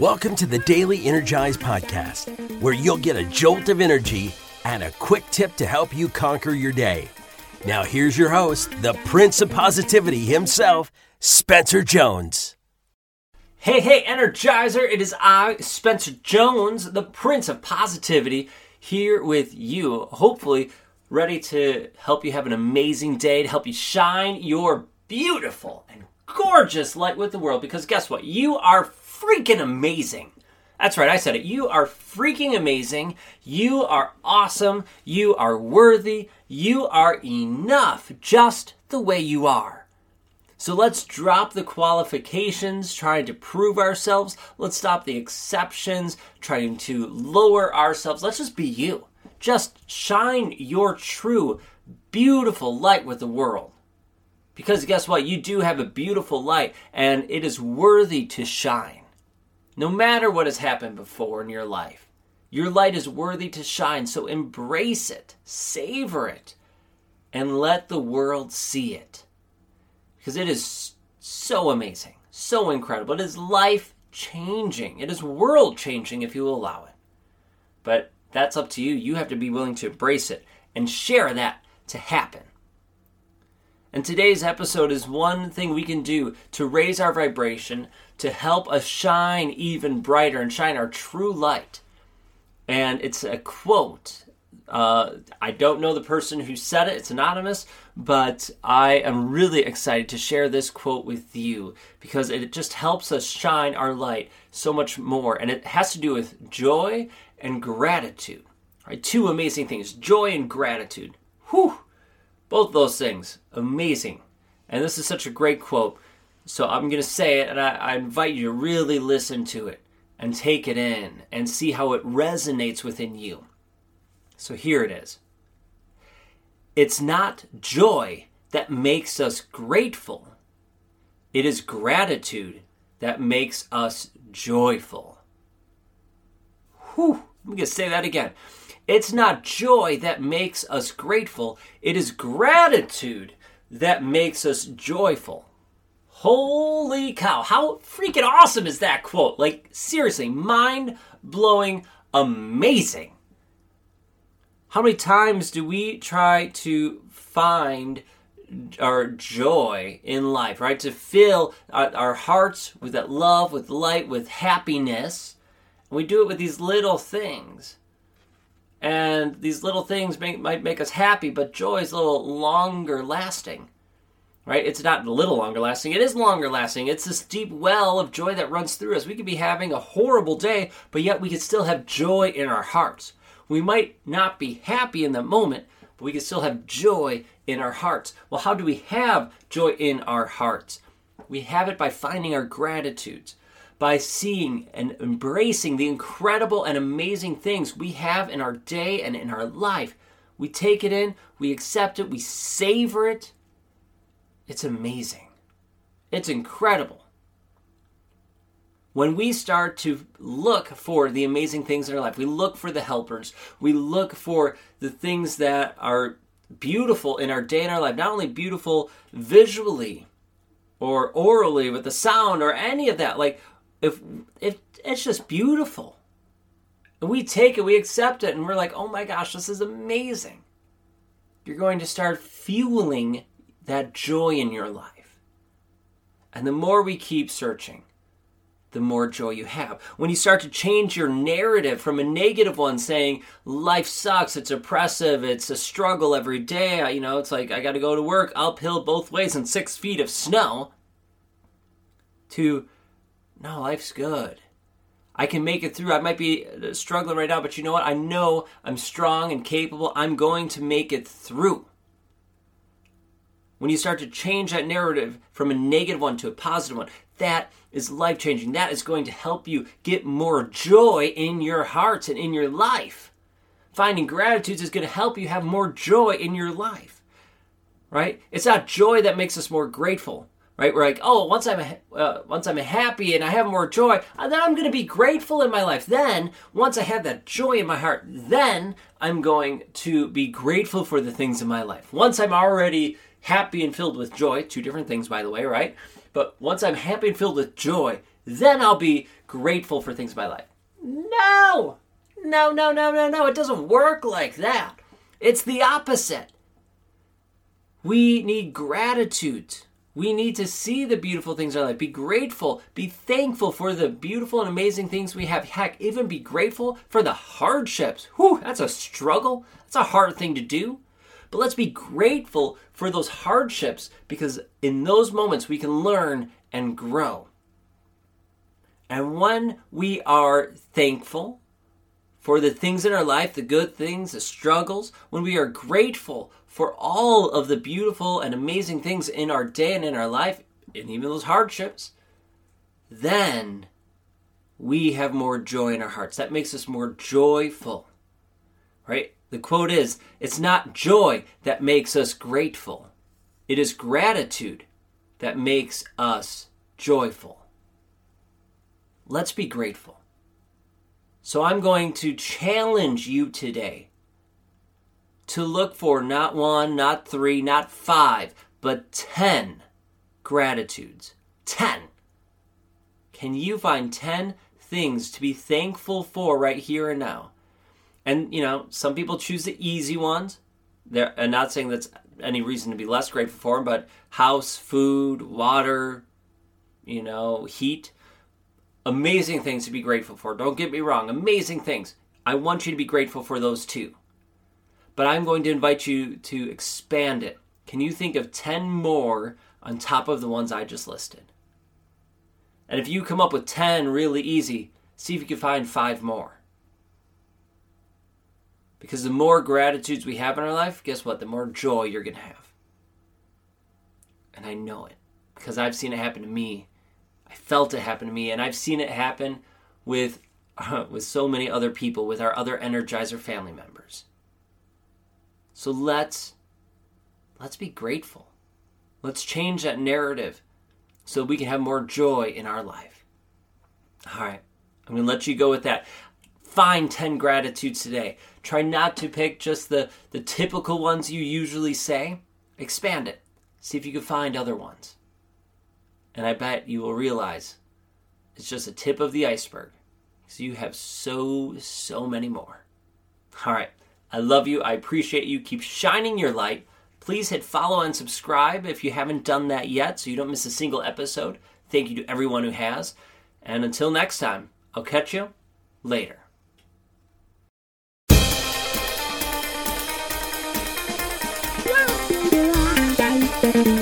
Welcome to the Daily Energize Podcast, where you'll get a jolt of energy and a quick tip to help you conquer your day. Now, here's your host, the Prince of Positivity himself, Spencer Jones. Hey, hey, Energizer! It is I, Spencer Jones, the Prince of Positivity, here with you. Hopefully, ready to help you have an amazing day, to help you shine your beautiful and gorgeous light with the world. Because guess what? You are freaking amazing. That's right, I said it. You are freaking amazing. You are awesome. You are worthy. You are enough just the way you are. So let's drop the qualifications, trying to prove ourselves. Let's stop the exceptions, trying to lower ourselves. Let's just be you. Just shine your true, beautiful light with the world. Because guess what? You do have a beautiful light, and it is worthy to shine. No matter what has happened before in your life, your light is worthy to shine. So embrace it, savor it, and let the world see it. Because it is so amazing, so incredible. It is life changing, it is world changing if you allow it. But that's up to you. You have to be willing to embrace it and share that to happen. And today's episode is one thing we can do to raise our vibration, to help us shine even brighter and shine our true light. And it's a quote. Uh, I don't know the person who said it, it's anonymous, but I am really excited to share this quote with you because it just helps us shine our light so much more. And it has to do with joy and gratitude. Right? Two amazing things joy and gratitude. Whew! Both those things, amazing. And this is such a great quote. So I'm going to say it, and I, I, invite you to really listen to it and take it in and see how it resonates within you. So here it is It's not joy that makes us grateful, it is gratitude that makes us joyful. Whew, I'm going to say that again. It's not joy that makes us grateful, it is gratitude that makes us joyful. Holy cow, how freaking awesome is that quote? Like, seriously, mind blowing, amazing. How many times do we try to find our joy in life, right? To fill our, hearts with that love, with light, with happiness. And we do it with these little things and these little things make, might make us happy, but joy is a little longer lasting. Right? It's not a little longer lasting, it is longer lasting. It's this deep well of joy that runs through us. We could be having a horrible day, but yet we could still have joy in our hearts. We might not be happy in the moment, but we can still have joy in our hearts. Well, how do we have joy in our hearts? We have it by finding our gratitudes by seeing and embracing the incredible and amazing things we have in our day and in our life. We take it in, we accept it, we savor it. It's amazing. It's incredible. When we start to look for the amazing things in our life, we look for the helpers, we look for the things that are beautiful in our day and our life, not only beautiful visually or orally with the sound or any of that. Like if if it's just beautiful. We take it we accept it and we're like oh my gosh this is amazing. You're going to start fueling that joy in your life. And the more we keep searching the more joy you have. When you start to change your narrative from a negative one saying life sucks, it's oppressive, it's a struggle every day, you know, it's like I got to go to work uphill both ways in 6 feet of snow to no, life's good. I can make it through. I might be uh, struggling right now, but you know what? I know I'm strong and capable. I'm going to make it through. When you start to change that narrative from a negative one to a positive one, that is life changing. That is going to help you get more joy in your hearts and in your life. Finding gratitude is going to help you have more joy in your life. Right? It's not joy that makes us more grateful right? We're like, oh, once I'm uh, once I'm happy and I have more joy, uh, then I'm going to be grateful in my life. Then, once I have that joy in my heart, then I'm going to be grateful for the things in my life. Once I'm already happy and filled with joy, two different things, by the way, right? But once I'm happy and filled with joy, then I'll be grateful for things in my life. No! No, no, no, no, no. It doesn't work like that. It's the opposite. We need gratitude. We need to see the beautiful things in our life. Be grateful. Be thankful for the beautiful and amazing things we have. Heck, even be grateful for the hardships. Whew, that's a struggle. That's a hard thing to do. But let's be grateful for those hardships because in those moments we can learn and grow. And when we are thankful for the things in our life, the good things, the struggles, when we are grateful for all of the beautiful and amazing things in our day and in our life, and even those hardships, then we have more joy in our hearts. That makes us more joyful. Right? The quote is It's not joy that makes us grateful, it is gratitude that makes us joyful. Let's be grateful. So I'm going to challenge you today to look for not one, not three, not five, but 10 gratitudes. 10. Can you find 10 things to be thankful for right here and now? And, you know, some people choose the easy ones. They're, I'm not saying that's any reason to be less grateful for them, but house, food, water, you know, heat. Amazing things to be grateful for. Don't get me wrong, amazing things. I want you to be grateful for those too but I'm going to invite you to expand it. Can you think of 10 more on top of the ones I just listed? And if you come up with 10 really easy, see if you can find five more. Because the more gratitudes we have in our life, guess what? The more joy you're going to have. And I know it because I've seen it happen to me. I felt it happen to me, and I've seen it happen with, uh, with so many other people, with our other Energizer family members. So let's let's be grateful. Let's change that narrative so we can have more joy in our life. All right. I'm to let you go with that. Find 10 gratitudes today. Try not to pick just the, the typical ones you usually say. Expand it. See if you can find other ones. And I bet you will realize it's just a tip of the iceberg. So you have so, so many more. All right. I love you. I appreciate you. Keep shining your light. Please hit follow and subscribe if you haven't done that yet so you don't miss a single episode. Thank you to everyone who has. And until next time, I'll catch you later. Thank you.